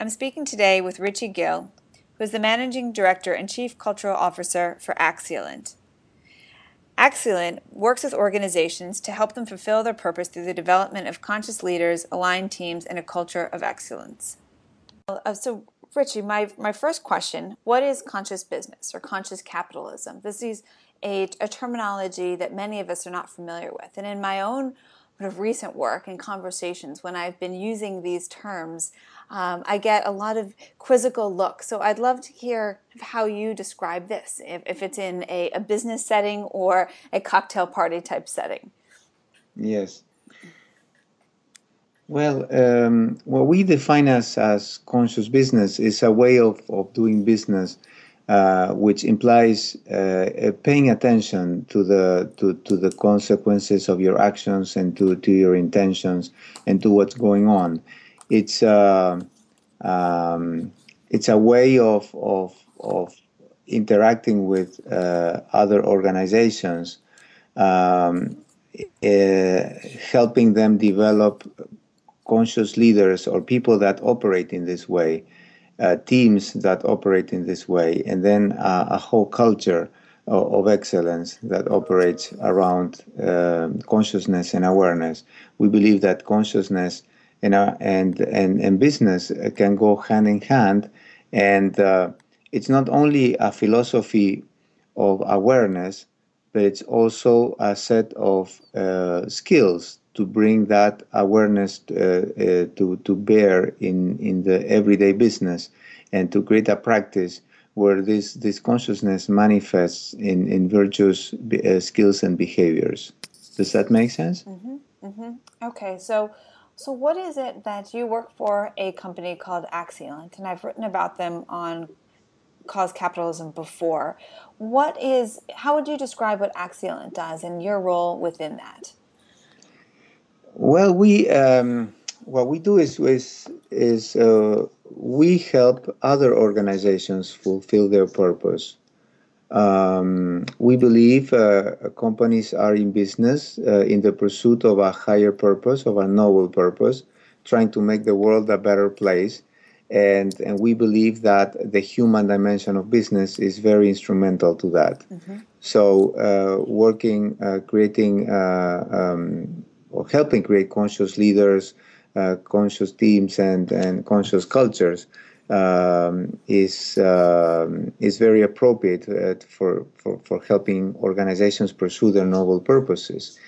I'm speaking today with Richi Gil, who is the Managing Director and Chief Cultural Officer for Axialent. Axialent works with organizations to help them fulfill their purpose through the development of conscious leaders, aligned teams, and a culture of excellence. Uh, so, Richi, my, my first question what is conscious business or conscious capitalism? This is a, a terminology that many of us are not familiar with. And in my own of recent work and conversations, when I've been using these terms, um, I get a lot of quizzical looks. So I'd love to hear how you describe this, if, if it's in a, a business setting or a cocktail party type setting. Yes. Well, um, what we define as, as conscious business is a way of, of doing business uh, which implies uh, paying attention to the to, to the consequences of your actions and to, to your intentions and to what's going on. It's uh, um, it's a way of of, of interacting with uh, other organizations, um, uh, helping them develop conscious leaders or people that operate in this way uh, teams that operate in this way, and then a whole culture of, of, excellence that operates around uh, consciousness and awareness. We believe that consciousness and uh, and and, and business can go hand in hand, and uh, it's not only a philosophy of awareness, but it's also a set of uh, skills to bring that awareness uh, uh, to, to bear in, in the everyday business and to create a practice where this, this consciousness manifests in, in virtuous uh, skills and behaviors. Does that make sense? Mm-hmm, mm-hmm. Okay, so so what is it that you work for a company called Axialent, and I've written about them on Cause Capitalism before. What is how would you describe what Axialent does and your role within that? Well, we um, what we do is is, is uh, we help other organizations fulfill their purpose. Um, we believe uh, companies are in business uh, in the pursuit of a higher purpose, of a noble purpose, trying to make the world a better place. And, and we believe that the human dimension of business is very instrumental to that. Mm-hmm. So, uh, working, uh, creating uh, um, or helping create conscious leaders, uh, conscious teams, and, and conscious cultures um, is um, is very appropriate uh, for, for for helping organizations pursue their noble purposes.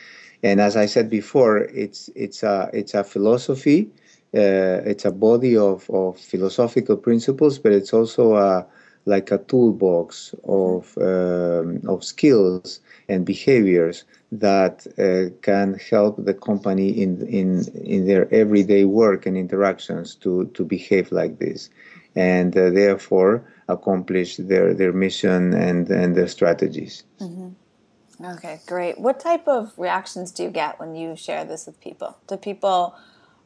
And as I said before, it's it's a it's a philosophy, uh, it's a body of, of philosophical principles, but it's also a like a toolbox of um, of skills and behaviors that uh, can help the company in, in, in their everyday work and interactions to, to behave like this and uh, therefore accomplish their, their mission and, and their strategies. Mm-hmm. Okay, great. What type of reactions do you get when you share this with people? Do people,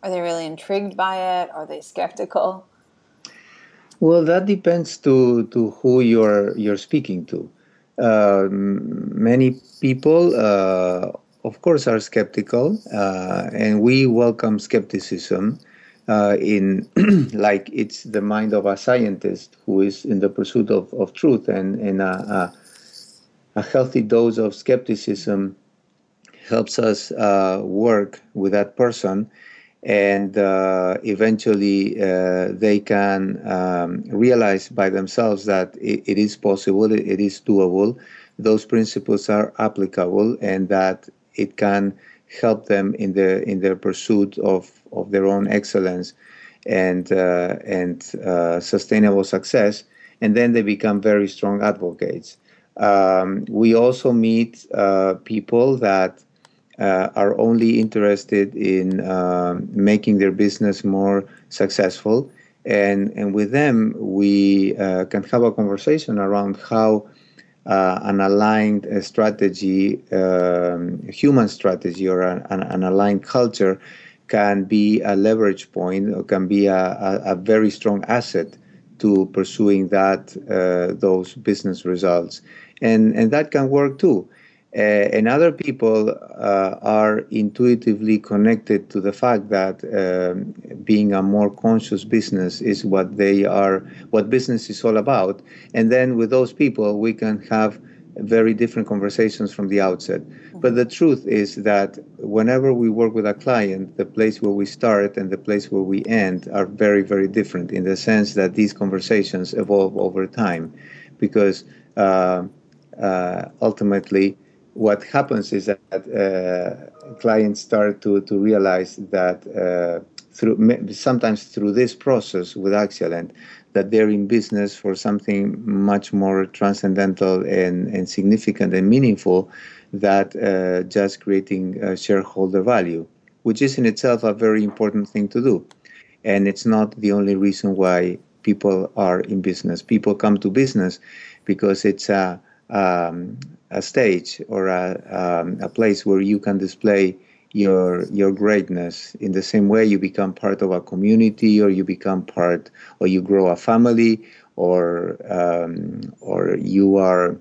are they really intrigued by it? Are they skeptical? Well, that depends to, to who you're, you're speaking to. Uh, many people, uh, of course, are skeptical, uh, and we welcome skepticism. Uh, in like it's the mind of a scientist who is in the pursuit of, of truth and, and a, a, a healthy dose of skepticism helps us uh, work with that person and uh, eventually uh, they can um, realize by themselves that it, it is possible, it, it is doable, those principles are applicable, and that it can help them in their in their pursuit of, of their own excellence and uh, and uh, sustainable success, and then they become very strong advocates. Um, we also meet uh, people that uh, are only interested in uh, making their business more successful. And, and with them, we uh, can have a conversation around how uh, an aligned uh, strategy, um, human strategy, or an, an, aligned culture can be a leverage point or can be a, a, a very strong asset to pursuing that uh, those business results. And, and that can work too and other people uh, are intuitively connected to the fact that um, being a more conscious business is what they are, what business is all about. And then with those people, we can have very different conversations from the outset. But the truth is that whenever we work with a client, the place where we start and the place where we end are very, very different in the sense that these conversations evolve over time because uh, uh, ultimately what happens is that uh, clients start to, to realize that uh, through sometimes through this process with Axialent that they're in business for something much more transcendental and, and significant and meaningful that uh, just creating uh, shareholder value, which is in itself a very important thing to do. And it's not the only reason why people are in business. People come to business because it's a, um, a stage or a, um, a place where you can display your your greatness in the same way you become part of a community or you become part or you grow a family or um, or you are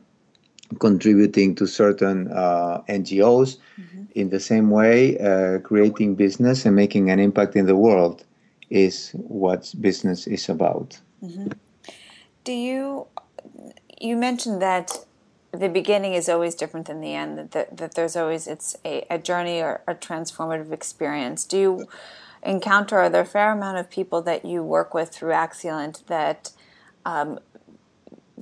contributing to certain uh, NGOs mm-hmm. in the same way uh, creating business and making an impact in the world is what business is about mm-hmm. do you you mentioned that the beginning is always different than the end. That, that there's always it's a, a journey or a transformative experience. Do you encounter are there a fair amount of people that you work with through Axialent that um,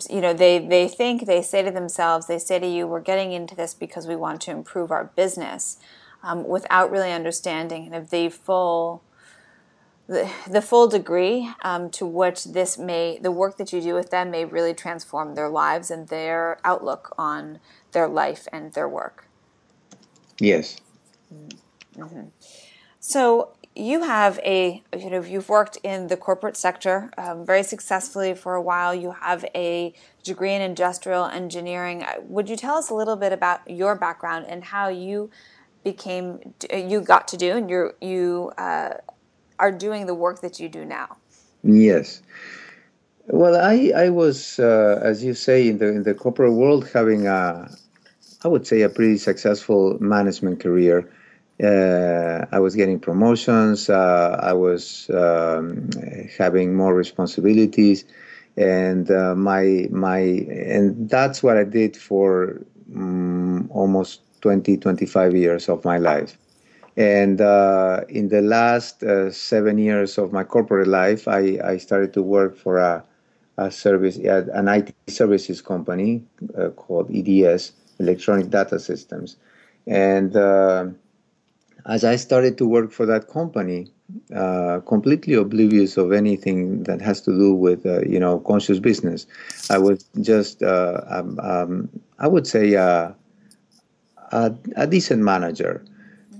you know they they think they say to themselves they say to you we're getting into this because we want to improve our business um, without really understanding kind of the full the, the full degree um, to which this may the work that you do with them may really transform their lives and their outlook on their life and their work. Yes. Mm-hmm. so you have a you know you've worked in the corporate sector um, very successfully for a while. You have a degree in industrial engineering. Would you tell us a little bit about your background and how you became you got to do and you you uh, are doing the work that you do now. Yes. Well, I, I was, uh, as you say, in the in the corporate world, having a, I would say, a pretty successful management career. Uh, I was getting promotions. Uh, I was um, having more responsibilities, and uh, my my and that's what I did for um, almost 20, 25 years of my life. And uh, in the last uh, seven years of my corporate life, I, I started to work for a, a service, an IT services company uh, called EDS, Electronic Data Systems. And uh, as I started to work for that company, uh, completely oblivious of anything that has to do with, uh, you know, conscious business, I was just, um, um, I would say, a, a decent manager.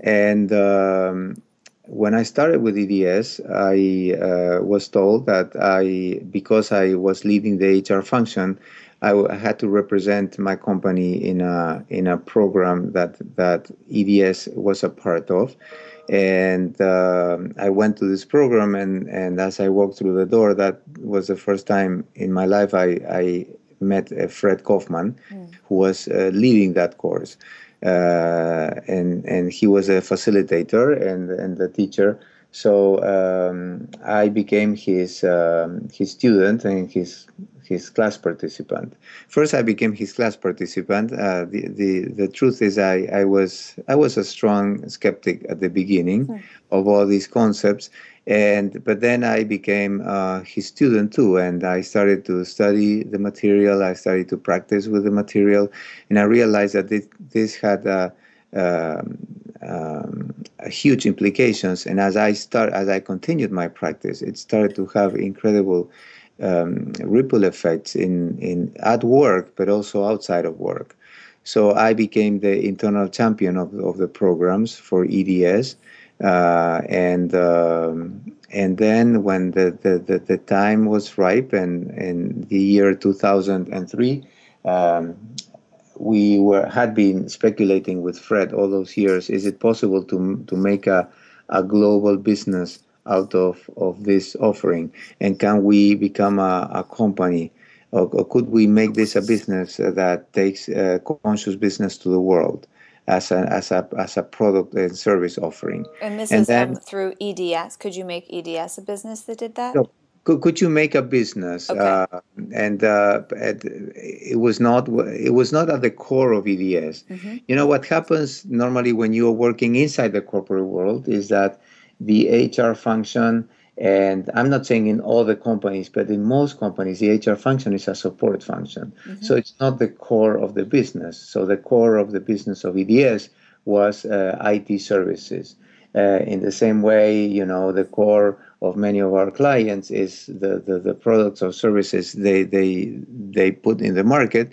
And um, when I started with EDS, I uh, was told that I, because I was leading the HR function, I had to represent my company in a in a program that that EDS was a part of, and uh, I went to this program and and as I walked through the door, that was the first time in my life I I met uh, Fred Kofman, mm. who was uh, leading that course and and he was a facilitator and and the teacher. So um, I became his um, his student and his his class participant. First, I became his class participant. Uh, the, the the truth is, I, I was I was a strong skeptic at the beginning mm. of all these concepts, and but then I became uh, his student too, and I started to study the material. I started to practice with the material, and I realized that this, this had uh, um, um, huge implications. And as I start, as I continued my practice, it started to have incredible um, ripple effects in in at work, but also outside of work. So I became the internal champion of, of the programs for EDS uh, and um, and then when the, the, the, the, time was ripe and in the year 2003 um, we were had been speculating with Fred all those years is it possible to to make a a global business out of of this offering? And can we become a, a company? Or, or could we make this a business that takes uh, conscious business to the world as a as a as a product and service offering? And this And is um, then- through EDS. Could you make EDS a business that did that? No. Could, could you make a business? Okay. Uh, and uh, it, it was not it was not at the core of EDS. Mm-hmm. You know what happens normally when you are working inside the corporate world is that the HR function, and I'm not saying in all the companies, but in most companies, the HR function is a support function. So it's not the core of the business. So the core of the business of EDS was uh, IT services. Uh, in the same way, you know, the core of many of our clients is the, the, the products or services they, they, they put in the market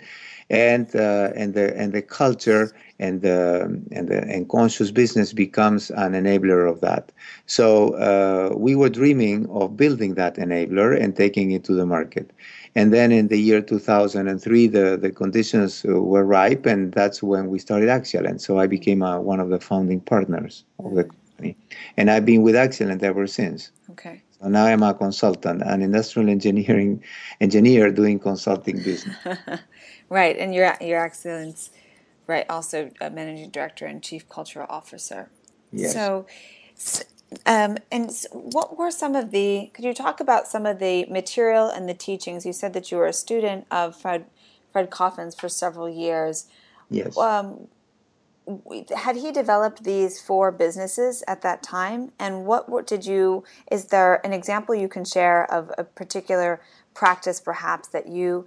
and uh, and the and the culture and the and the and conscious business becomes an enabler of that. So uh, we were dreaming of building that enabler and taking it to the market. And then in the year 2003, the, the conditions uh, were ripe, and that's when we started Axialent. So I became uh, one of the founding partners of the company, and I've been with Axialent ever since. Okay. So now I'm a consultant, an industrial engineering engineer doing consulting business. Right, and your your excellence, right? Also, a managing director and chief cultural officer. Yes. So, um, and what were some of the? Could you talk about some of the material and the teachings? You said that you were a student of Fred Fred Kofman's for several years. Yes. Um, had he developed these four businesses at that time? And what were, did you? Is there an example you can share of a particular practice, perhaps that you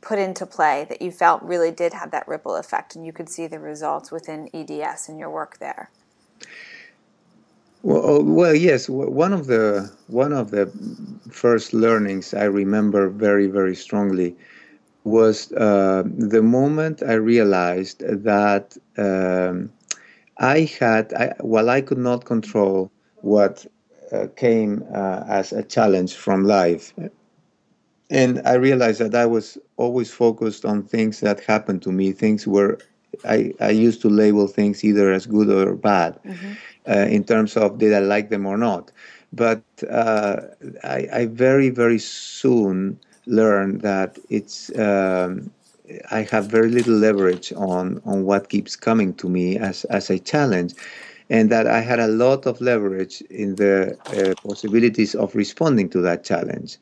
put into play that you felt really did have that ripple effect, and you could see the results within EDS in your work there? Well, oh, well, yes. One of the one of the first learnings I remember very, very strongly was uh, the moment I realized that um, I had, I, while I could not control what uh, came uh, as a challenge from life, and I realized that I was always focused on things that happened to me, things where I, I used to label things either as good or bad uh, in terms of did I like them or not. But uh, I, I very, very soon learned that it's um, I have very little leverage on on what keeps coming to me as as a challenge, and that I had a lot of leverage in the uh, possibilities of responding to that challenge.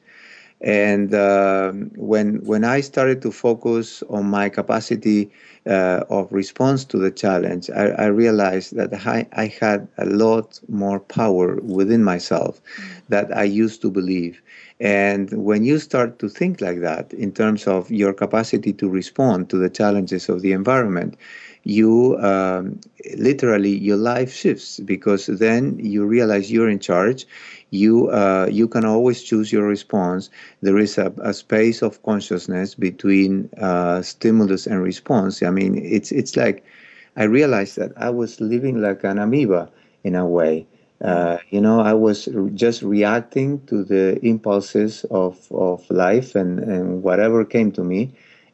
And um, when when I started to focus on my capacity uh, of response to the challenge, I, I realized that I, I had a lot more power within myself that I used to believe. And when you start to think like that, in terms of your capacity to respond to the challenges of the environment, you um, literally your life shifts because then you realize you're in charge. You uh, you can always choose your response. There is a, a space of consciousness between uh, stimulus and response. I mean it's it's like i realized that i was living like an amoeba in a way. Uh, you know i was just reacting to the impulses of, of life and, and whatever came to me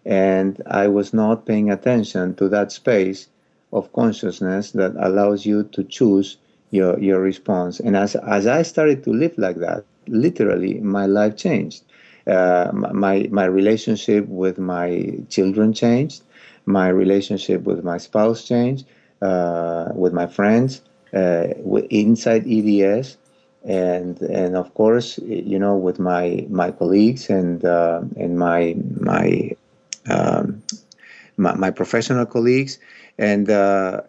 and I was not paying attention to that space of consciousness that allows you to choose your your response. And as as I started to live like that, literally my life changed. Uh, my my relationship with my children changed. My relationship with my spouse changed. Uh, with my friends, uh, with, inside EDS, and and of course, you know, with my my colleagues and uh, and my my um, my, my professional colleagues, and uh,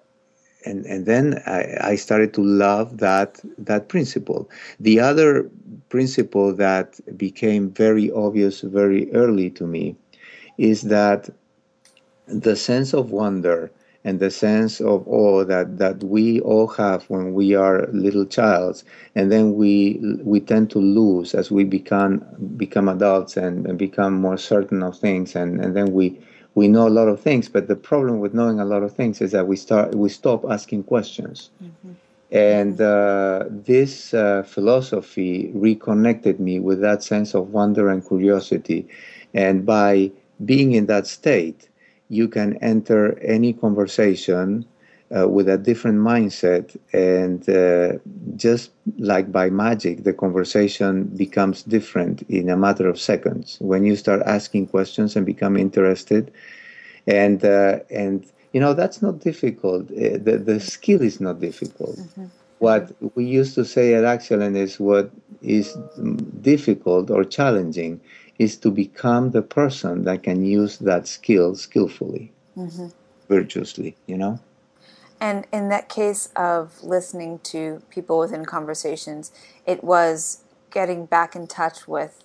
and and then I, I started to love that that principle. The other principle that became very obvious very early to me is that the sense of wonder and the sense of awe that, that we all have when we are little childs. And then we we tend to lose as we become become adults and, and become more certain of things. And, and then we we know a lot of things. But the problem with knowing a lot of things is that we start we stop asking questions. And uh, this uh, philosophy reconnected me with that sense of wonder and curiosity. And by being in that state you can enter any conversation uh, with a different mindset, and uh, just like by magic, the conversation becomes different in a matter of seconds when you start asking questions and become interested, and uh, and you know that's not difficult. Uh, the the skill is not difficult. Mm-hmm. What we used to say at Axialent is what is difficult or challenging is to become the person that can use that skill skillfully, mm-hmm. virtuously. You know. And in that case of listening to people within conversations, it was getting back in touch with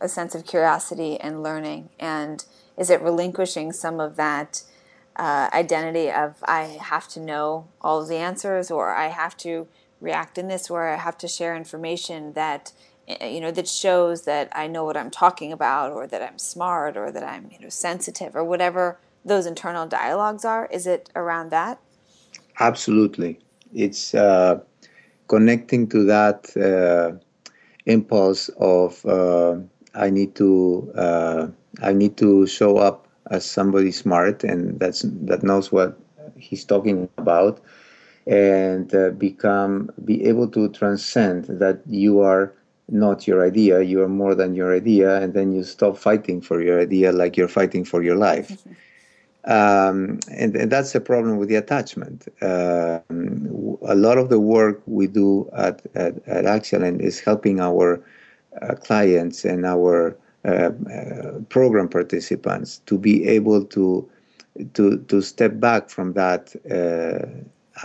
a sense of curiosity and learning. And is it relinquishing some of that uh, identity of I have to know all of the answers or I have to react in this or I have to share information that you know that shows that I know what I'm talking about or that I'm smart or that I'm you know sensitive or whatever those internal dialogues are is it around that Absolutely. It's uh, connecting to that uh, impulse of uh, I need to uh, I need to show up as somebody smart and that's that knows what he's talking about and uh, become be able to transcend that you are not your idea you are more than your idea and then you stop fighting for your idea like you're fighting for your life mm-hmm. Um, and, and, that's the problem with the attachment. Uh, a lot of the work we do at, at, at Axialent is helping our uh, clients and our uh, uh, program participants to be able to, to, to step back from that uh,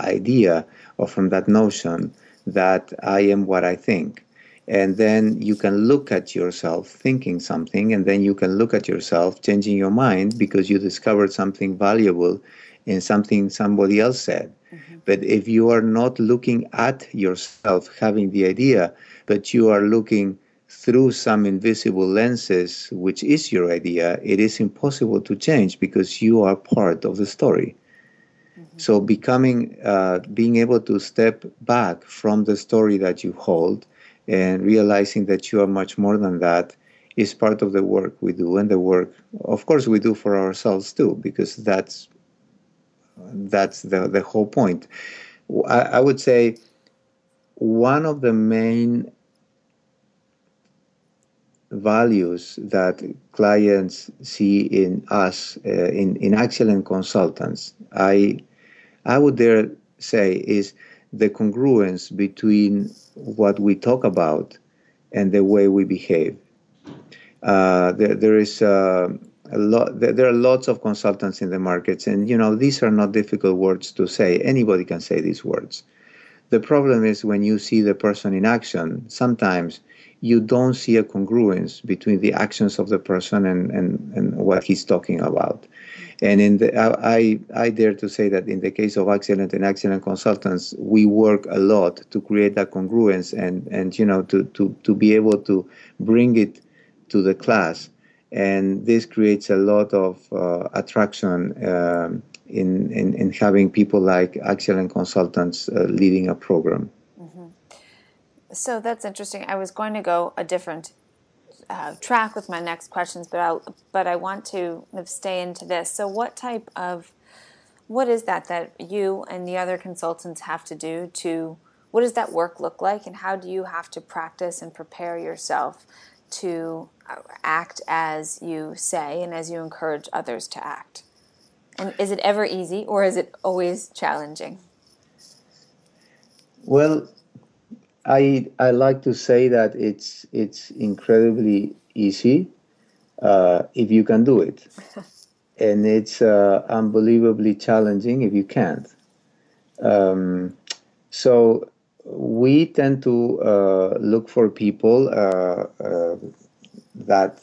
idea or from that notion that I am what I think and then you can look at yourself thinking something and then you can look at yourself changing your mind because you discovered something valuable in something somebody else said mm-hmm. but if you are not looking at yourself having the idea but you are looking through some invisible lenses which is your idea it is impossible to change because you are part of the story mm-hmm. so becoming uh, being able to step back from the story that you hold and realizing that you are much more than that is part of the work we do and the work of course we do for ourselves too because that's that's the, the whole point. I, I would say one of the main values that clients see in us uh, in in Axialent consultants i i would dare say is the congruence between what we talk about and the way we behave. Uh, there, there is uh, a lot. There are lots of consultants in the markets, and you know these are not difficult words to say. Anybody can say these words. The problem is when you see the person in action. Sometimes you don't see a congruence between the actions of the person and, and, and what he's talking about. And in the, I, I dare to say that in the case of Axialent and Axialent consultants, we work a lot to create that congruence and, and you know to, to, to be able to bring it to the class. And this creates a lot of uh, attraction um, in, in, in having people like Axialent consultants uh, leading a program. Mm-hmm. So that's interesting. I was going to go a different uh, track with my next questions, but I but I want to stay into this. So, what type of what is that that you and the other consultants have to do to what does that work look like, and how do you have to practice and prepare yourself to uh, act as you say and as you encourage others to act? And is it ever easy, or is it always challenging? Well, I I like to say that it's it's incredibly easy uh, if you can do it, and it's uh, unbelievably challenging if you can't. Um, so we tend to uh, look for people uh, uh, that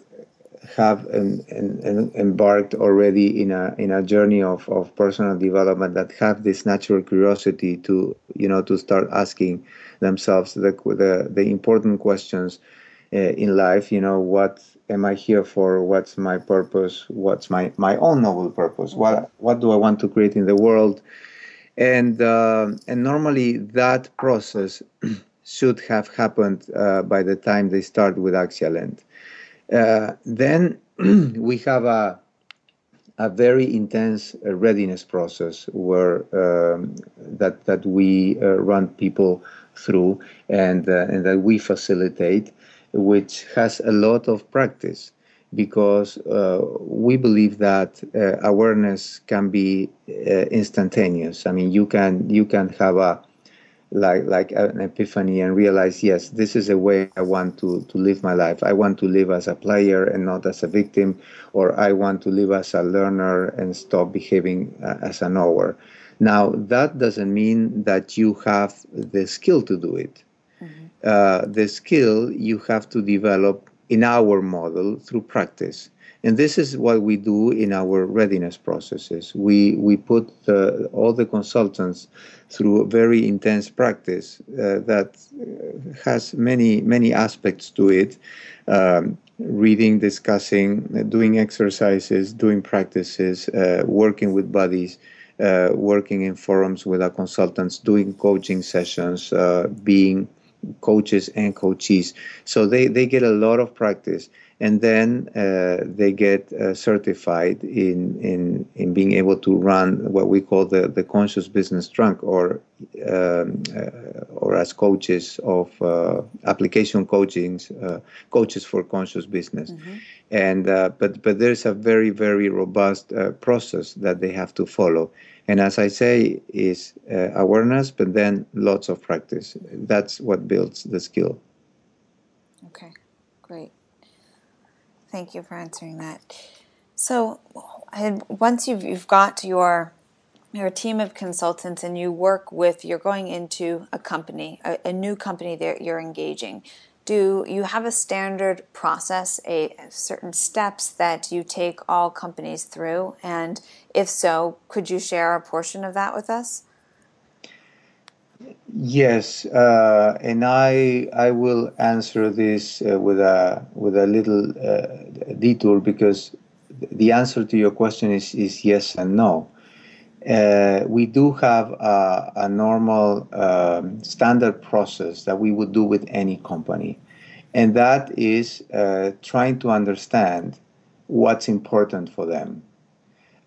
have an, an, an embarked already in a in a journey of, of personal development that have this natural curiosity to you know to start asking themselves the the, the important questions uh, in life you know what am i here for? What's my purpose? What's my my own noble purpose? What what do i want to create in the world? And uh, and normally that process should have happened uh, by the time they start with Axialent uh, then we have a a very intense uh, readiness process where um, that that we uh, run people through and uh, and that we facilitate, which has a lot of practice because uh, we believe that uh, awareness can be uh, instantaneous. I mean, you can you can have a like like an epiphany and realize yes this is a way i want to to live my life i want to live as a player and not as a victim or i want to live as a learner and stop behaving uh, as a knower now that doesn't mean that you have the skill to do it mm-hmm. uh, the skill you have to develop in our model through practice and this is what we do in our readiness processes. We, we put the, all the consultants through a very intense practice uh, that has many, many aspects to it. Um, reading, discussing, doing exercises, doing practices, uh, working with buddies, uh, working in forums with our consultants, doing coaching sessions, uh, being coaches and coachees. So they, they get a lot of practice and then uh, they get uh, certified in, in, in being able to run what we call the, the conscious business trunk or, um, uh, or as coaches of uh, application coachings, uh, coaches for conscious business. Mm-hmm. And, uh, but, but there's a very, very robust process that they have to follow. And as I say, is awareness, but then lots of practice. That's what builds the skill. Okay, great. Thank you for answering that. So, once you've you've got your your team of consultants and you work with you're going into a company, a, a new company that you're engaging. Do you have a standard process, a certain steps that you take all companies through? And if so, could you share a portion of that with us? Yes, uh, and I I will answer this uh, with a with a little uh, detour because the answer to your question is is yes and no. Uh, we do have a, a normal um, standard process that we would do with any company, and that is uh, trying to understand what's important for them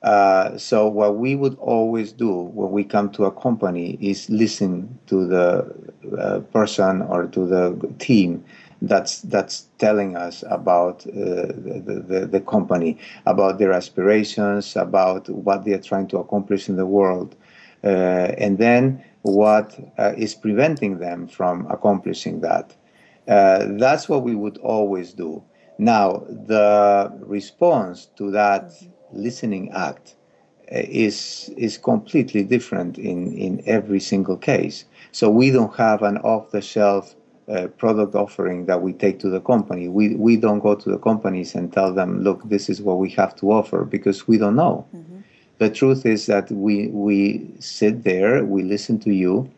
uh, so what we would always do when we come to a company is listen to the uh, person or to the team that's that's telling us about uh, the, the, the, company, about their aspirations, about what they're trying to accomplish in the world, uh, and then what uh, is preventing them from accomplishing that. that's what we would always do. Now, the response to that listening act uh, is is completely different in in every single case. So we don't have an off the shelf uh, product offering that we take to the company. We we don't go to the companies and tell them, look, this is what we have to offer because we don't know. Mm-hmm. The truth is that we we sit there, we listen to you,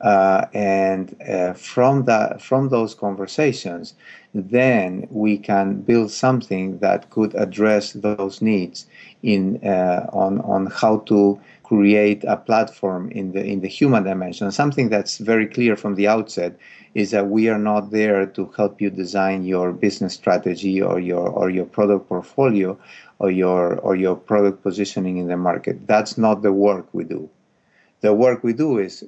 uh, and uh, from that from those conversations, then we can build something that could address those needs in uh, on on how to create a platform in the in the human dimension. Something that's very clear from the outset is that we are not there to help you design your business strategy or your or your product portfolio or your or your product positioning in the market. That's not the work we do. The work we do is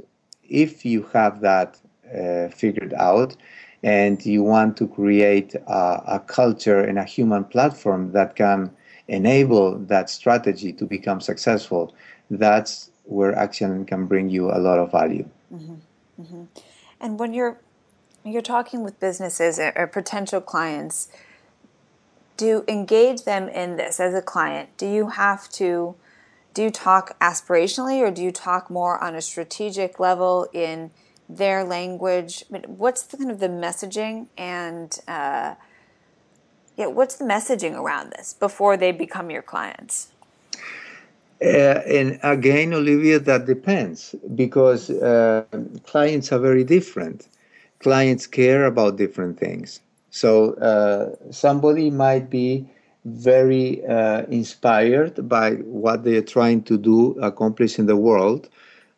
if you have that uh, figured out and you want to create a, a, culture and a human platform that can enable that strategy to become successful, that's where action can bring you a lot of value. Mm-hmm. Mm-hmm. And when you're you're talking with businesses or, potential clients, do engage them in this as a client? Do you have to do you talk aspirationally or do you talk more on a strategic level in their language? What's the kind of the messaging and uh, yeah, what's the messaging around this before they become your clients? Uh, and again, Olivia, that depends because uh, clients are very different. Clients care about different things. So uh, somebody might be very uh, inspired by what they are trying to do, accomplish in the world,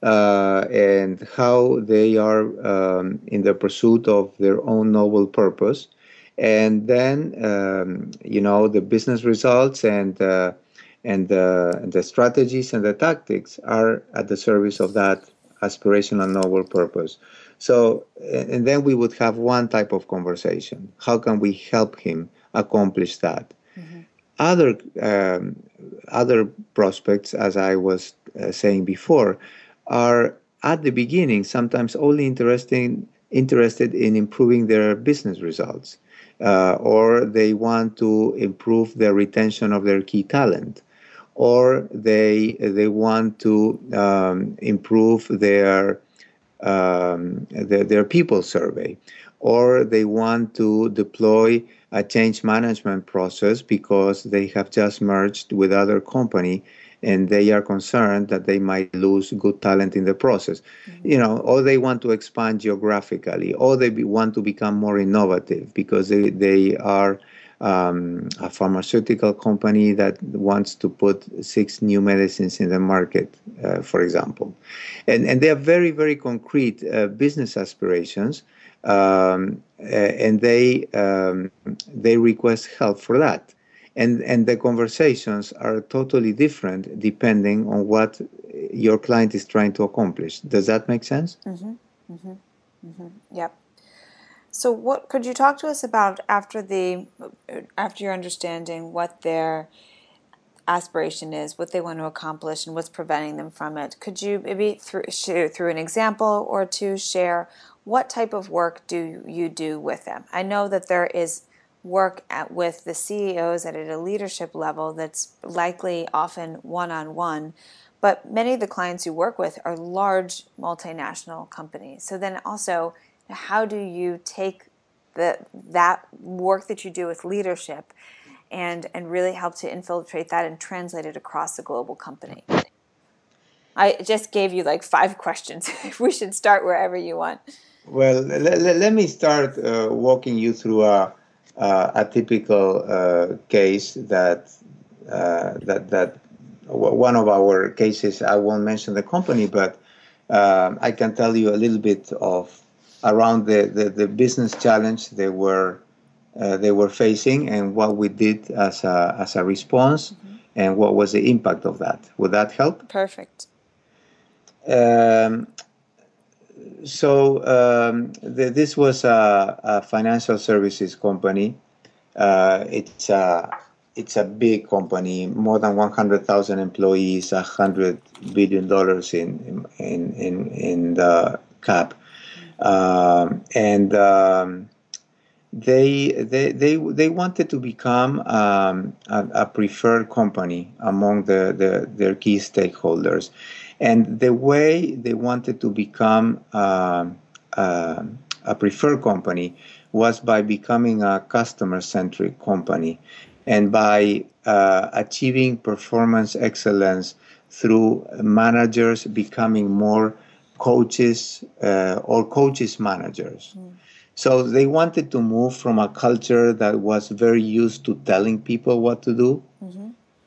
uh, and how they are um, in the pursuit of their own noble purpose. And then, um, you know, the business results and uh, and the, the strategies and the tactics are at the service of that aspirational noble purpose. So, and then we would have one type of conversation. How can we help him accomplish that? Other um, other prospects, as I was uh, saying before, are at the beginning sometimes only interesting interested in improving their business results, uh, or they want to improve the retention of their key talent, or they they want to um, improve their, um, their their people survey, or they want to deploy a change management process because they have just merged with other company and they are concerned that they might lose good talent in the process mm-hmm. you know or they want to expand geographically or they be, want to become more innovative because they, they are um, a pharmaceutical company that wants to put six new medicines in the market, uh, for example. And, and they are very, very concrete uh, business aspirations, um, and they, um, they request help for that. And, and the conversations are totally different depending on what your client is trying to accomplish. Does that make sense? Mm-hmm. Mm-hmm. Mm-hmm. Yep. So, what could you talk to us about after the after your understanding what their aspiration is, what they want to accomplish, and what's preventing them from it? Could you maybe through through an example or two share what type of work do you do with them? I know that there is work at, with the CEOs at a leadership level that's likely often one on one. But many of the clients you work with are large multinational companies. So then also how do you take the that work that you do with leadership and and really help to infiltrate that and translate it across the global company i just gave you like five questions we should start wherever you want well let, let me start uh, walking you through a, uh, a typical uh, case that uh, that that one of our cases i won't mention the company but um, i can tell you a little bit of around the, the, the business challenge they were uh, they were facing and what we did as a, as a response mm-hmm. and what was the impact of that. Would that help? Perfect. Um, so um, the, this was a, a, financial services company. Uh, it's a it's a big company, more than 100,000 employees, 100 billion dollars in in in in the cap. Um, and um, they, they, they, they wanted to become um, a, a, preferred company among the, the, their key stakeholders. And the way they wanted to become uh, uh, a preferred company was by becoming a customer centric company and by uh, achieving performance excellence through managers becoming more coaches uh, or coaches managers. Mm. So they wanted to move from a culture that was very used to telling people what to do.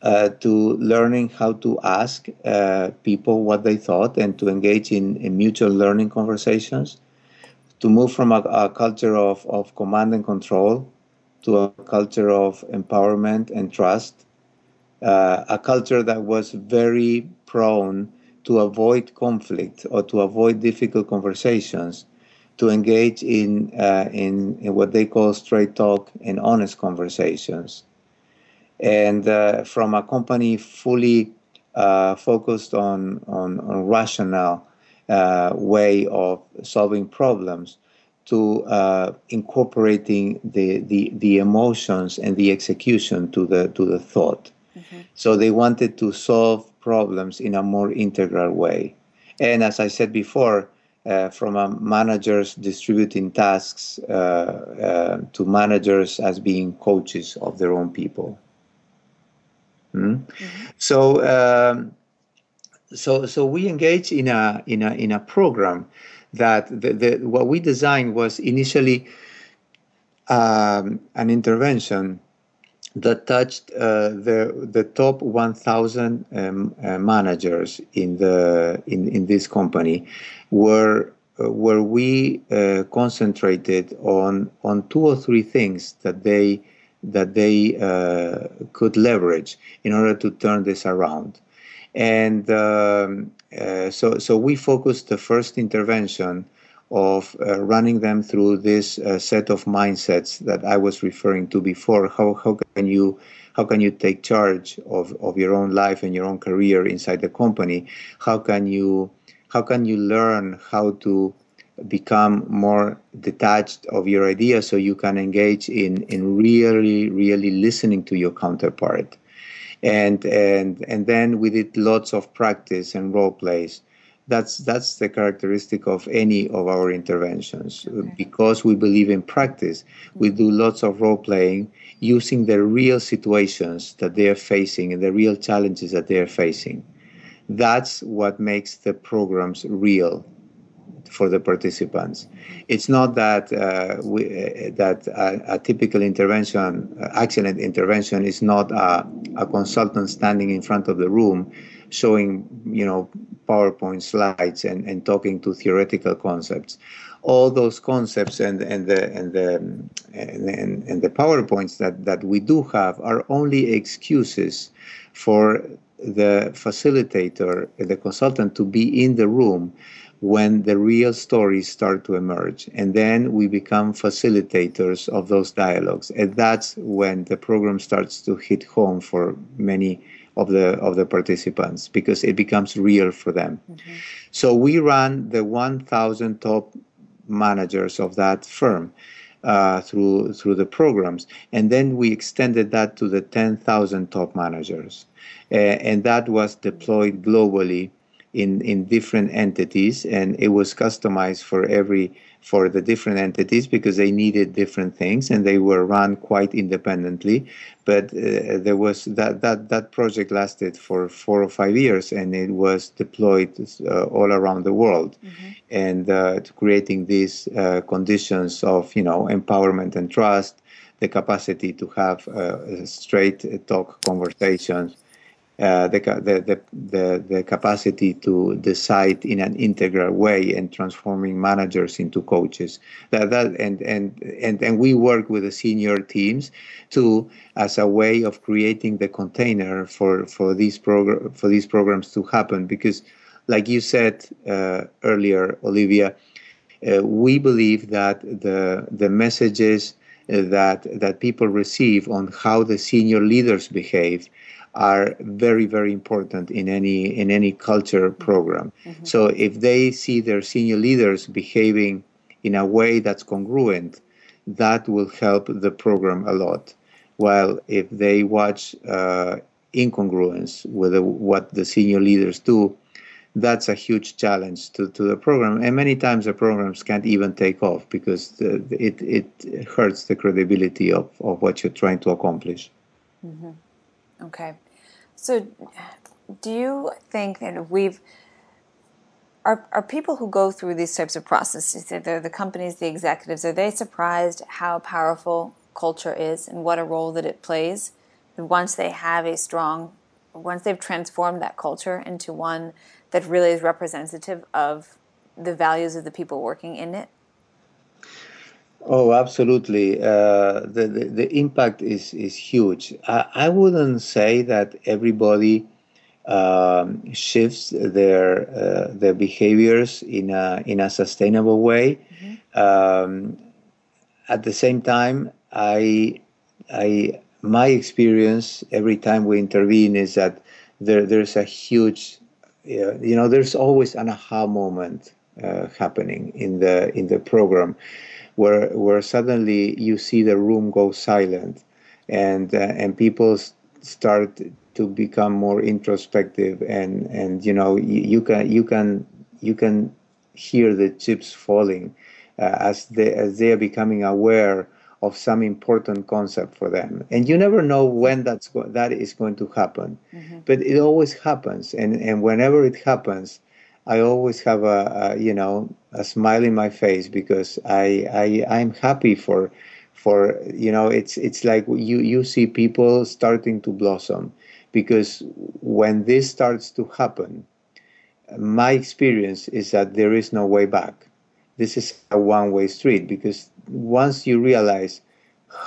Uh, to learning how to ask uh, people what they thought and to engage in, in mutual learning conversations. To move from a, a culture of, of command and control to a culture of empowerment and trust, uh, a culture that was very prone to avoid conflict or to avoid difficult conversations, to engage in, uh, in, in, what they call straight talk and honest conversations. And uh, from a company fully uh, focused on, on, on rational uh, way of solving problems to uh, incorporating the, the, the emotions and the execution to the, to the thought. Mm-hmm. So they wanted to solve problems in a more integral way. And as I said before, uh, from a managers distributing tasks uh, uh, to managers as being coaches of their own people. Hmm? Mm-hmm. So, um, so, so we engage in a in a in a program that the, the what we designed was initially um, an intervention that touched uh, the the top 1,000 um, uh, managers in the in, in this company, where uh, where we uh, concentrated on on two or three things that they that they uh, could leverage in order to turn this around. And um, uh, so, so we focused the first intervention of uh, running them through this uh, set of mindsets that I was referring to before. How, how can you how can you take charge of, of your own life and your own career inside the company? How can you how can you learn how to become more detached of your ideas so you can engage in, in really, really listening to your counterpart. And, and, and then we did lots of practice and role plays. That's, that's the characteristic of any of our interventions. Okay. Because we believe in practice, we mm-hmm. do lots of role playing using the real situations that they are facing and the real challenges that they are facing. That's what makes the programs real for the participants. It's not that uh, we, uh, that a, a, typical intervention, uh, Axialent intervention, is not a, a, consultant standing in front of the room, showing you know PowerPoint slides and, and talking to theoretical concepts. All those concepts and, and the and the and, and the PowerPoints that, that we do have are only excuses for the facilitator, the consultant, to be in the room when the real stories start to emerge. And then we become facilitators of those dialogues. And that's when the program starts to hit home for many of the of the participants because it becomes real for them. Mm-hmm. So we run the 1,000 top managers of that firm. Uh, through through the programs, and then we extended that to the 10,000 top managers, uh, and that was deployed globally in, in different entities and it was customized for every for the different entities because they needed different things and they were run quite independently but uh, there was that, that that project lasted for four or five years and it was deployed uh, all around the world mm-hmm. and uh, creating these uh, conditions of you know empowerment and trust the capacity to have uh, straight talk conversations uh, the, the, the, the capacity to decide in an integral way and transforming managers into coaches. That, that, and, and, and, and we work with the senior teams to as a way of creating the container for, for, these, progr- for these programs to happen. Because, like you said uh, earlier, Olivia, uh, we believe that the, the messages that, that people receive on how the senior leaders behave are very very important in any in any culture program. Mm-hmm. so if they see their senior leaders behaving in a way that's congruent that will help the program a lot. While if they watch uh, incongruence with the, what the senior leaders do that's a huge challenge to, to the program. And many times the programs can't even take off because the, it, it hurts the credibility of, of what you're trying to accomplish. Mm-hmm. okay so, do you think that we've are, are people who go through these types of processes, they're the companies, the executives, are they surprised how powerful culture is and what a role that it plays? Once they have a strong, once they've transformed that culture into one that really is representative of the values of the people working in it? Oh, absolutely. Uh, the, the, the impact is is huge. I, I wouldn't say that everybody um, shifts their uh, their behaviors in a in a sustainable way. Mm-hmm. Um, at the same time, I I my experience every time we intervene is that there there's a huge you know there's always an aha moment uh, happening in the in the program where where suddenly you see the room go silent, and uh, and people start to become more introspective, and and you know you, you can you can you can hear the chips falling uh, as they as they are becoming aware of some important concept for them. And you never know when that's go- that is going to happen. Mm-hmm. but it always happens. And and whenever it happens I always have a, a, you know a smile in my face because I I I'm happy for for you know it's it's like you you see people starting to blossom because when this starts to happen my experience is that there is no way back. This is a one way street because once you realize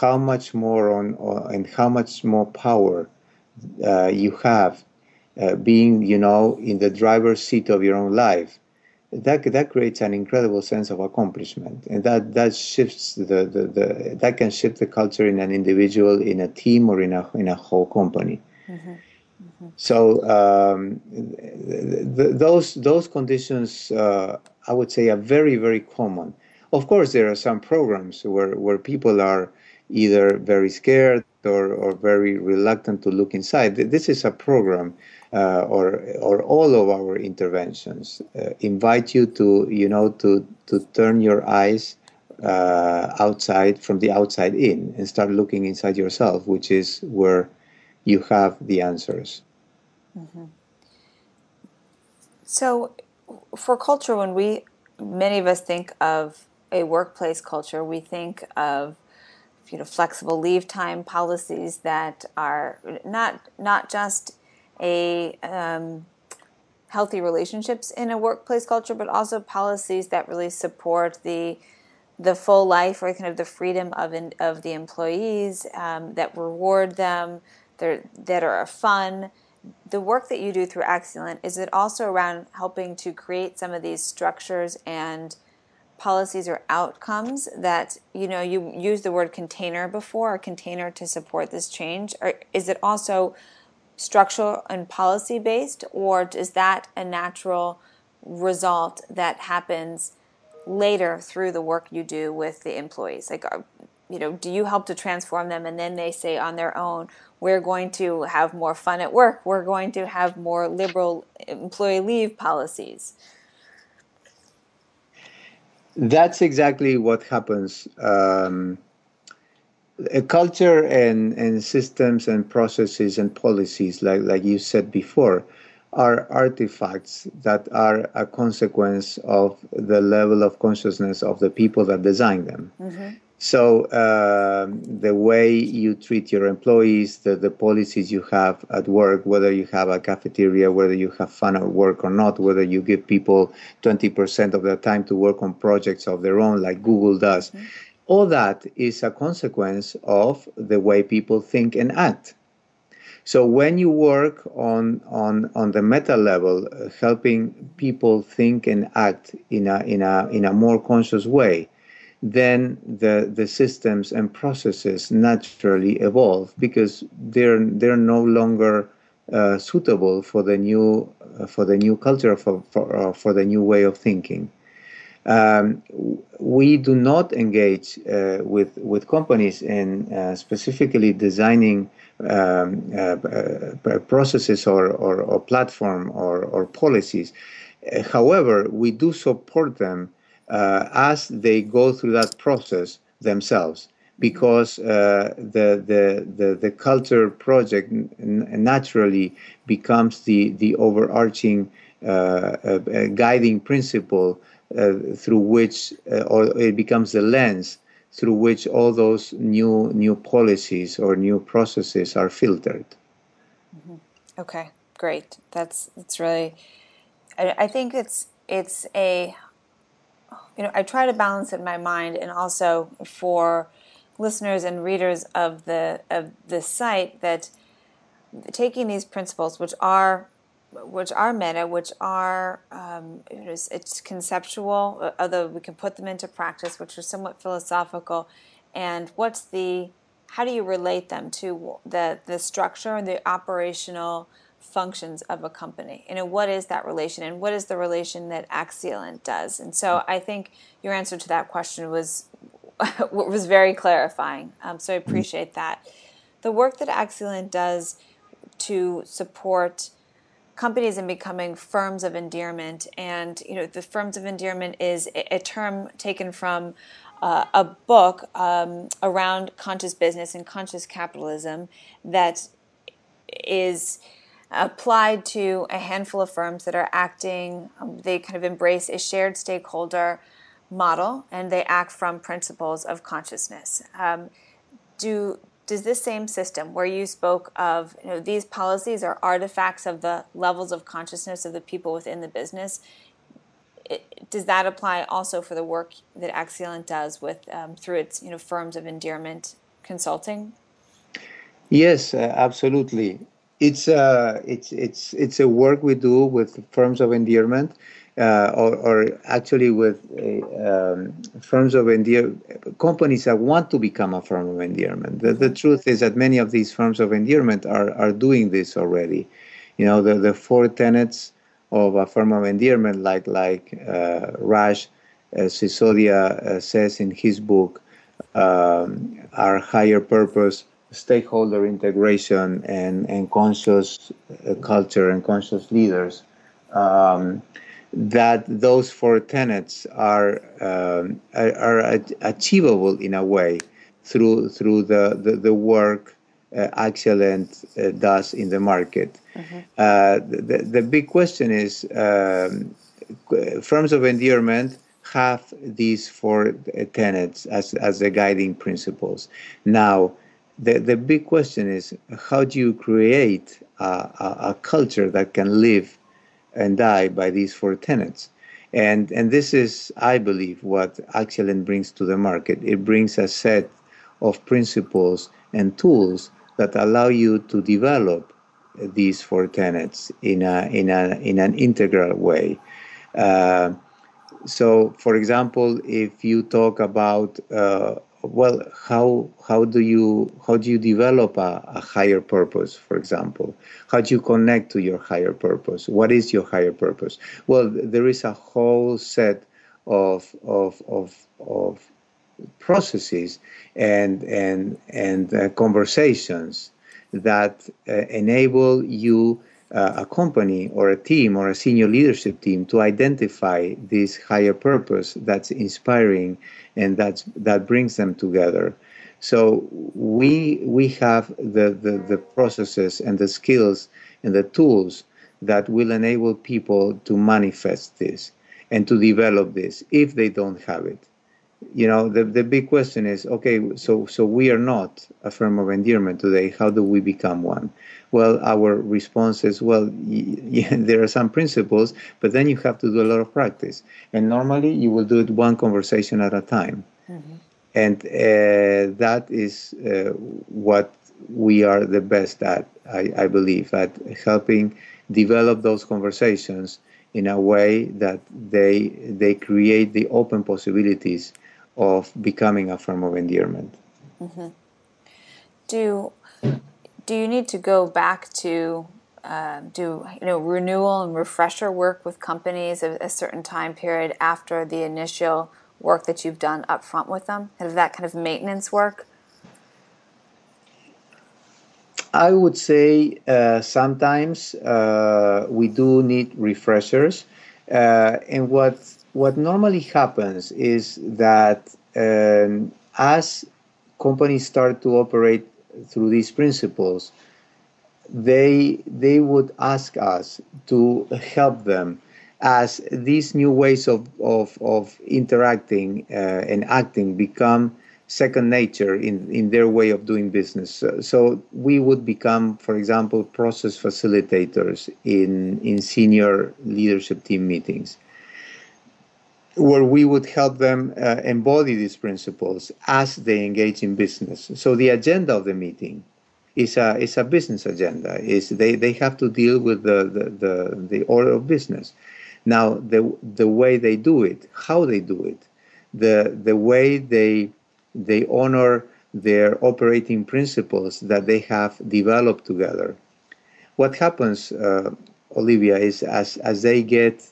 how much more on, on and how much more power uh, you have uh, being, you know, in the driver's seat of your own life, that that creates an incredible sense of accomplishment, and that that shifts the, the, the that can shift the culture in an individual, in a team, or in a in a whole company. Mm-hmm. Mm-hmm. So um, those those conditions, uh, I would say, are very very common. Of course, there are some programs where where people are either very scared or, or very reluctant to look inside. This is a program, uh, or or all of our interventions uh, invite you to you know to to turn your eyes uh, outside from the outside in and start looking inside yourself, which is where you have the answers. Mm-hmm. So, for culture, when we many of us think of a workplace culture, we think of you know flexible leave time policies that are not not just a um, healthy relationships in a workplace culture, but also policies that really support the the full life or kind of the freedom of in, of the employees um, that reward them, that are fun. The work that you do through Axialent is it also around helping to create some of these structures and policies or outcomes that you know you used the word container before a container to support this change or is it also structural and policy based or is that a natural result that happens later through the work you do with the employees like uh, you know do you help to transform them and then they say on their own we're going to have more fun at work we're going to have more liberal employee leave policies that's exactly what happens. Um, a culture and, and systems and processes and policies, like, like you said before, are artifacts that are a consequence of the level of consciousness of the people that design them. Mm-hmm. So uh, the way you treat your employees, the, the policies you have at work, whether you have a cafeteria, whether you have fun at work or not, whether you give people 20% of their time to work on projects of their own, like Google does, mm-hmm. All that is a consequence of the way people think and act. So when you work on on on the meta level, uh, helping people think and act in a in a in a more conscious way, then the the systems and processes naturally evolve because they're they're no longer uh, suitable for the new uh, for the new culture for for, uh, for the new way of thinking. Um, we do not engage uh, with with companies in uh, specifically designing um, uh, processes or, or, or platform or, or policies. however, we do support them uh, as they go through that process themselves because uh, the, the, the, the, culture project naturally becomes the, the overarching uh, uh guiding principle uh, through which, uh, or it becomes the lens through which all those new, new policies or new processes are filtered. Mm-hmm. Okay, great. That's, that's really, I, I think it's, it's a you know, I try to balance it in my mind and also for listeners and readers of the of the site that taking these principles, which are which are meta, which are um, it is, it's conceptual, although we can put them into practice, which are somewhat philosophical, and what's the how do you relate them to the the structure and the operational functions of a company. You know, what is that relation and what is the relation that Axialent does? And so I think your answer to that question was was very clarifying. Um, so I appreciate that. The work that Axialent does to support companies in becoming firms of endearment, and you know, the firms of endearment is a term taken from uh, a book um, around conscious business and conscious capitalism that is applied to a handful of firms that are acting, um, they kind of embrace a shared stakeholder model and they act from principles of consciousness. Um, do does this same system where you spoke of you know, these policies are artifacts of the levels of consciousness of the people within the business it, does that apply also for the work that Axialent does with um, through its you know firms of endearment consulting? Yes, uh, absolutely. It's uh, it's it's it's a work we do with firms of endearment, uh, or, or actually with uh, um, firms of endearment, companies that want to become a firm of endearment. The, the truth is that many of these firms of endearment are are doing this already. You know, the the four tenets of a firm of endearment, like like uh, Raj uh, Sisodia uh, says in his book, um, are higher purpose stakeholder integration and, and conscious uh, culture and conscious leaders, um, that those four tenets are, um, are, are, achievable in a way through, through the, the, the work uh, Axialent uh, does in the market. Mm-hmm. Uh, the, the big question is um, firms of endearment have these four tenets as, as the guiding principles. Now, the, the big question is how do you create a, a, a, culture that can live and die by these four tenets? And, and this is, I believe, what Axialent brings to the market. It brings a set of principles and tools that allow you to develop these four tenets in, a, in, a, in an integral way. Uh, so, for example, if you talk about uh, well how how do you how do you develop a, a, higher purpose for example? How do you connect to your higher purpose? What is your higher purpose? Well there is a whole set of of of, of processes and and and uh, conversations that uh, enable you uh, a company or a team or a senior leadership team to identify this higher purpose that's inspiring and that's that brings them together. So we we have the, the, the processes and the skills and the tools that will enable people to manifest this and to develop this if they don't have it you know the, the big question is okay so so we are not a firm of endearment today. How do we become one? Well our response is well there are some principles but then you have to do a lot of practice. And normally you will do it one conversation at a time. Mm-hmm. and uh, that is uh, what we are the best at I, I believe at helping develop those conversations in a way that they they create the open possibilities of becoming a firm of endearment. Mm-hmm. Do do you need to go back to uh, do you know renewal and refresher work with companies at a certain time period after the initial work that you've done up front with them? Kind of that kind of maintenance work. I would say uh, sometimes uh, we do need refreshers, uh, and what what normally happens is that um, as companies start to operate through these principles, they they would ask us to help them as these new ways of of, of interacting uh, and acting become second nature in, in their way of doing business. So, so, we would become, for example, process facilitators in, in senior leadership team meetings where we would help them uh, embody these principles as they engage in business. So the agenda of the meeting is a is a business agenda. Is they, they have to deal with the, the, the, the order of business. Now the the way they do it, how they do it, the the way they they honor their operating principles that they have developed together. What happens, uh, Olivia, is as as they get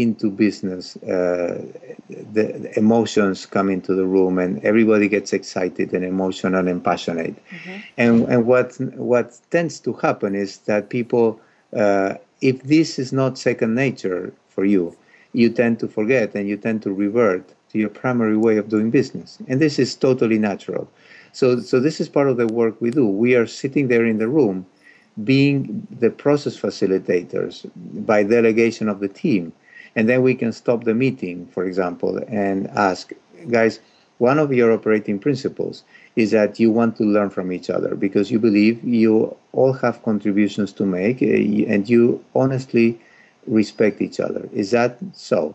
into business, uh, the, the, emotions come into the room, and everybody gets excited and emotional and passionate. Mm-hmm. And and what what tends to happen is that people, uh, if this is not second nature for you, you tend to forget and you tend to revert to your primary way of doing business, and this is totally natural. So so this is part of the work we do. We are sitting there in the room being the process facilitators by delegation of the team and then we can stop the meeting, for example, and ask, guys, one of your operating principles is that you want to learn from each other because you believe you all have contributions to make eh, and you honestly respect each other. Is that so?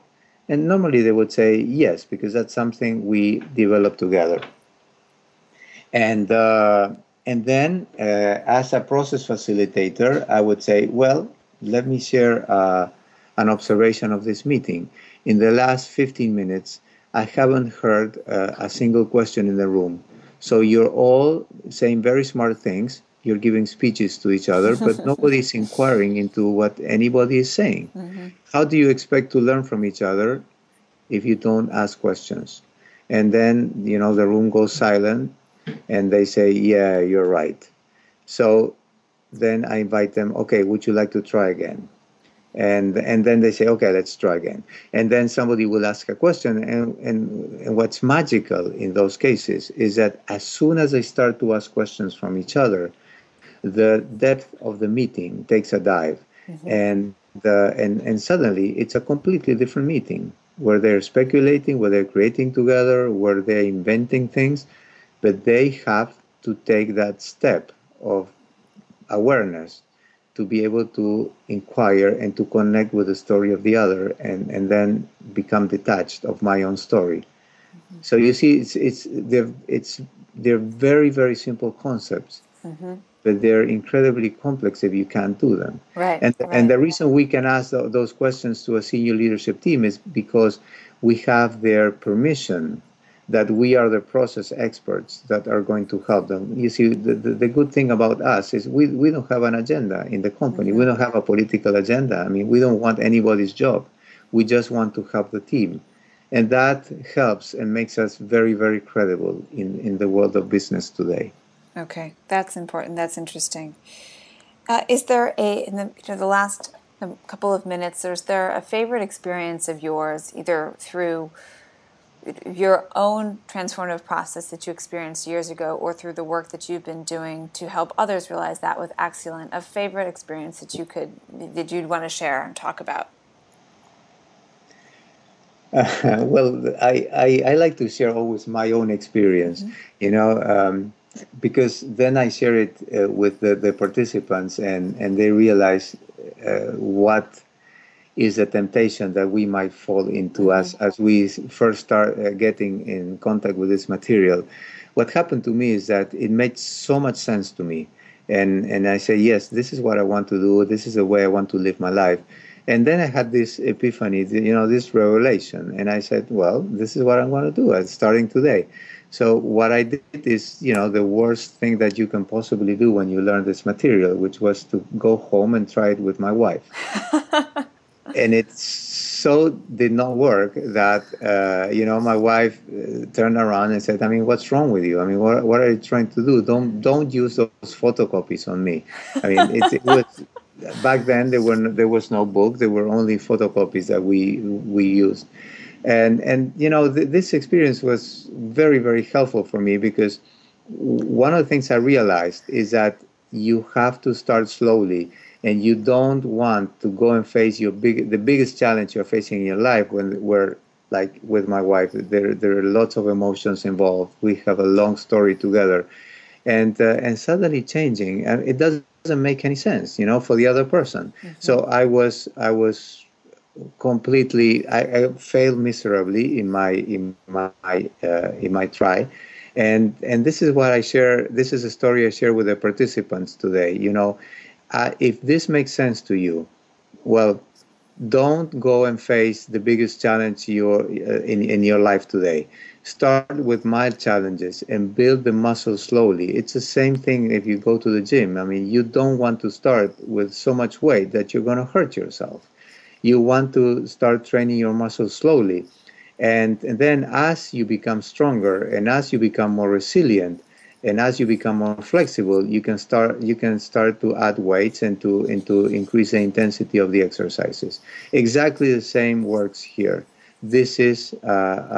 And normally they would say yes, because that's something we develop together. and uh, and then uh, as a process facilitator, I would say, well, let me share uh, an observation of this meeting. In the last 15 minutes, I haven't heard uh, a single question in the room. So you're all saying very smart things. You're giving speeches to each other, but nobody's inquiring into what anybody is saying. Mm-hmm. How do you expect to learn from each other if you don't ask questions? And then, you know, the room goes silent and they say, Yeah, you're right. So then I invite them, Okay, would you like to try again? And, and then they say, okay, let's try again. And then somebody will ask a question. And, and, and what's magical in those cases is that as soon as they start to ask questions from each other, the depth of the meeting takes a dive. Mm-hmm. And, the, and, and suddenly it's a completely different meeting where they're speculating, where they're creating together, where they're inventing things but they have to take that step of awareness to be able to inquire and to connect with the story of the other and, and then become detached of my own story. Mm-hmm. So you see, it's, it's, they're, it's, they're very, very simple concepts, mm-hmm. but they're incredibly complex if you can't do them. Right, and, right. and the reason we can ask those questions to a senior leadership team is because we have their permission that we are the process experts that are going to help them. You see, the, the, the, good thing about us is we, we don't have an agenda in the company. Mm-hmm. We don't have a political agenda. I mean, we don't want anybody's job. We just want to help the team. And that helps and makes us very, very credible in, in the world of business today. Okay, that's important. That's interesting. Uh, is there a, in the, you know, the last um, couple of minutes, is there a favorite experience of yours, either through your own transformative process that you experienced years ago or through the work that you've been doing to help others realize that with Axialent, a favorite experience that you could that you'd want to share and talk about? Uh, well, I, I, I, like to share always my own experience, mm-hmm. you know, um, because then I share it uh, with the, the participants and, and they realize uh, what is a temptation that we might fall into mm-hmm. as, as we first start uh, getting in contact with this material. What happened to me is that it made so much sense to me. And, and I say, yes, this is what I want to do. This is the way I want to live my life. And then I had this epiphany, you know, this revelation. And I said, well, this is what I'm going to do uh, starting today. So what I did is, you know, the worst thing that you can possibly do when you learn this material, which was to go home and try it with my wife. and it so did not work that uh, you know my wife uh, turned around and said, "I mean, what's wrong with you? I mean, what, what are you trying to do? Don't don't use those photocopies on me." I mean, it, was back then there were there was no book; there were only photocopies that we we used, and and you know th- this experience was very very helpful for me because one of the things I realized is that you have to start slowly and you don't want to go and face your big the biggest challenge you're facing in your life when where like with my wife there there are lots of emotions involved. We have a long story together. And uh, and suddenly changing and it doesn't make any sense you know for the other person. Mm-hmm. so i was i was completely I, I, failed miserably in my in my uh, in my try. And and this is what i share this is a story i share with the participants today you know uh, if this makes sense to you, well, don't go and face the biggest challenge your, uh, in, in your life today. Start with mild challenges and build the muscle slowly. It's the same thing if you go to the gym. I mean, you don't want to start with so much weight that you're going to hurt yourself. You want to start training your muscles slowly. And, and then as you become stronger and as you become more resilient, and as you become more flexible you can start you can start to add weights and to and to increase the intensity of the exercises. Exactly the same works here. This is a,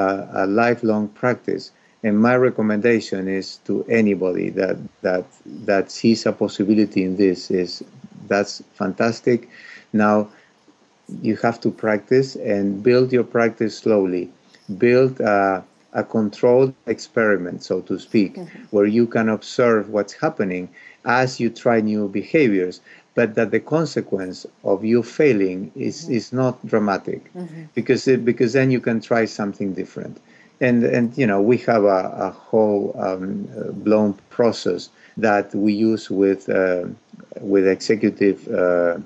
a, a lifelong practice. And my recommendation is to anybody that that that sees a possibility in this is that's fantastic. Now you have to practice and build your practice slowly. Build uh, a controlled experiment, so to speak, mm-hmm. where you can observe what's happening as you try new behaviors, but that the consequence of you failing is, mm-hmm. is not dramatic mm-hmm. because, it, because then you can try something different. and and you know we have a, a whole um, blown process that we use with uh, with executive uh,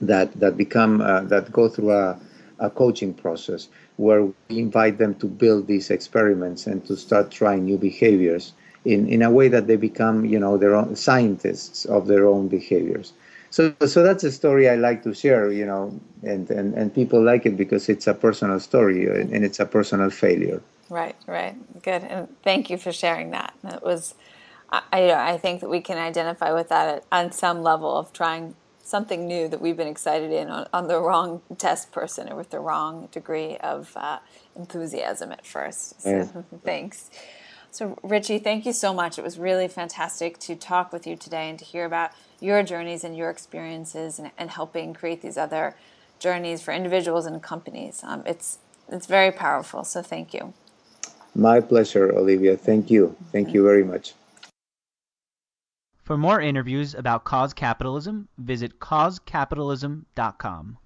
that that become uh, that go through a, a coaching process where we invite them to build these experiments and to start trying new behaviors in, in a way that they become you know their own scientists of their own behaviors so so that's a story I like to share you know and, and, and people like it because it's a personal story and, and it's a personal failure Right, right. Good. And thank you for sharing that. It was, I, I think that we can identify with that on some level of trying something new that we've been excited in on, on the wrong test person or with the wrong degree of uh, enthusiasm at first. So, thanks. So, Richi, thank you so much. It was really fantastic to talk with you today and to hear about your journeys and your experiences and, and helping create these other journeys for individuals and companies. Um, it's it's very powerful. So, thank you. My pleasure, Olivia. Thank you. Thank you very much. For more interviews about cause capitalism, visit causecapitalism.com.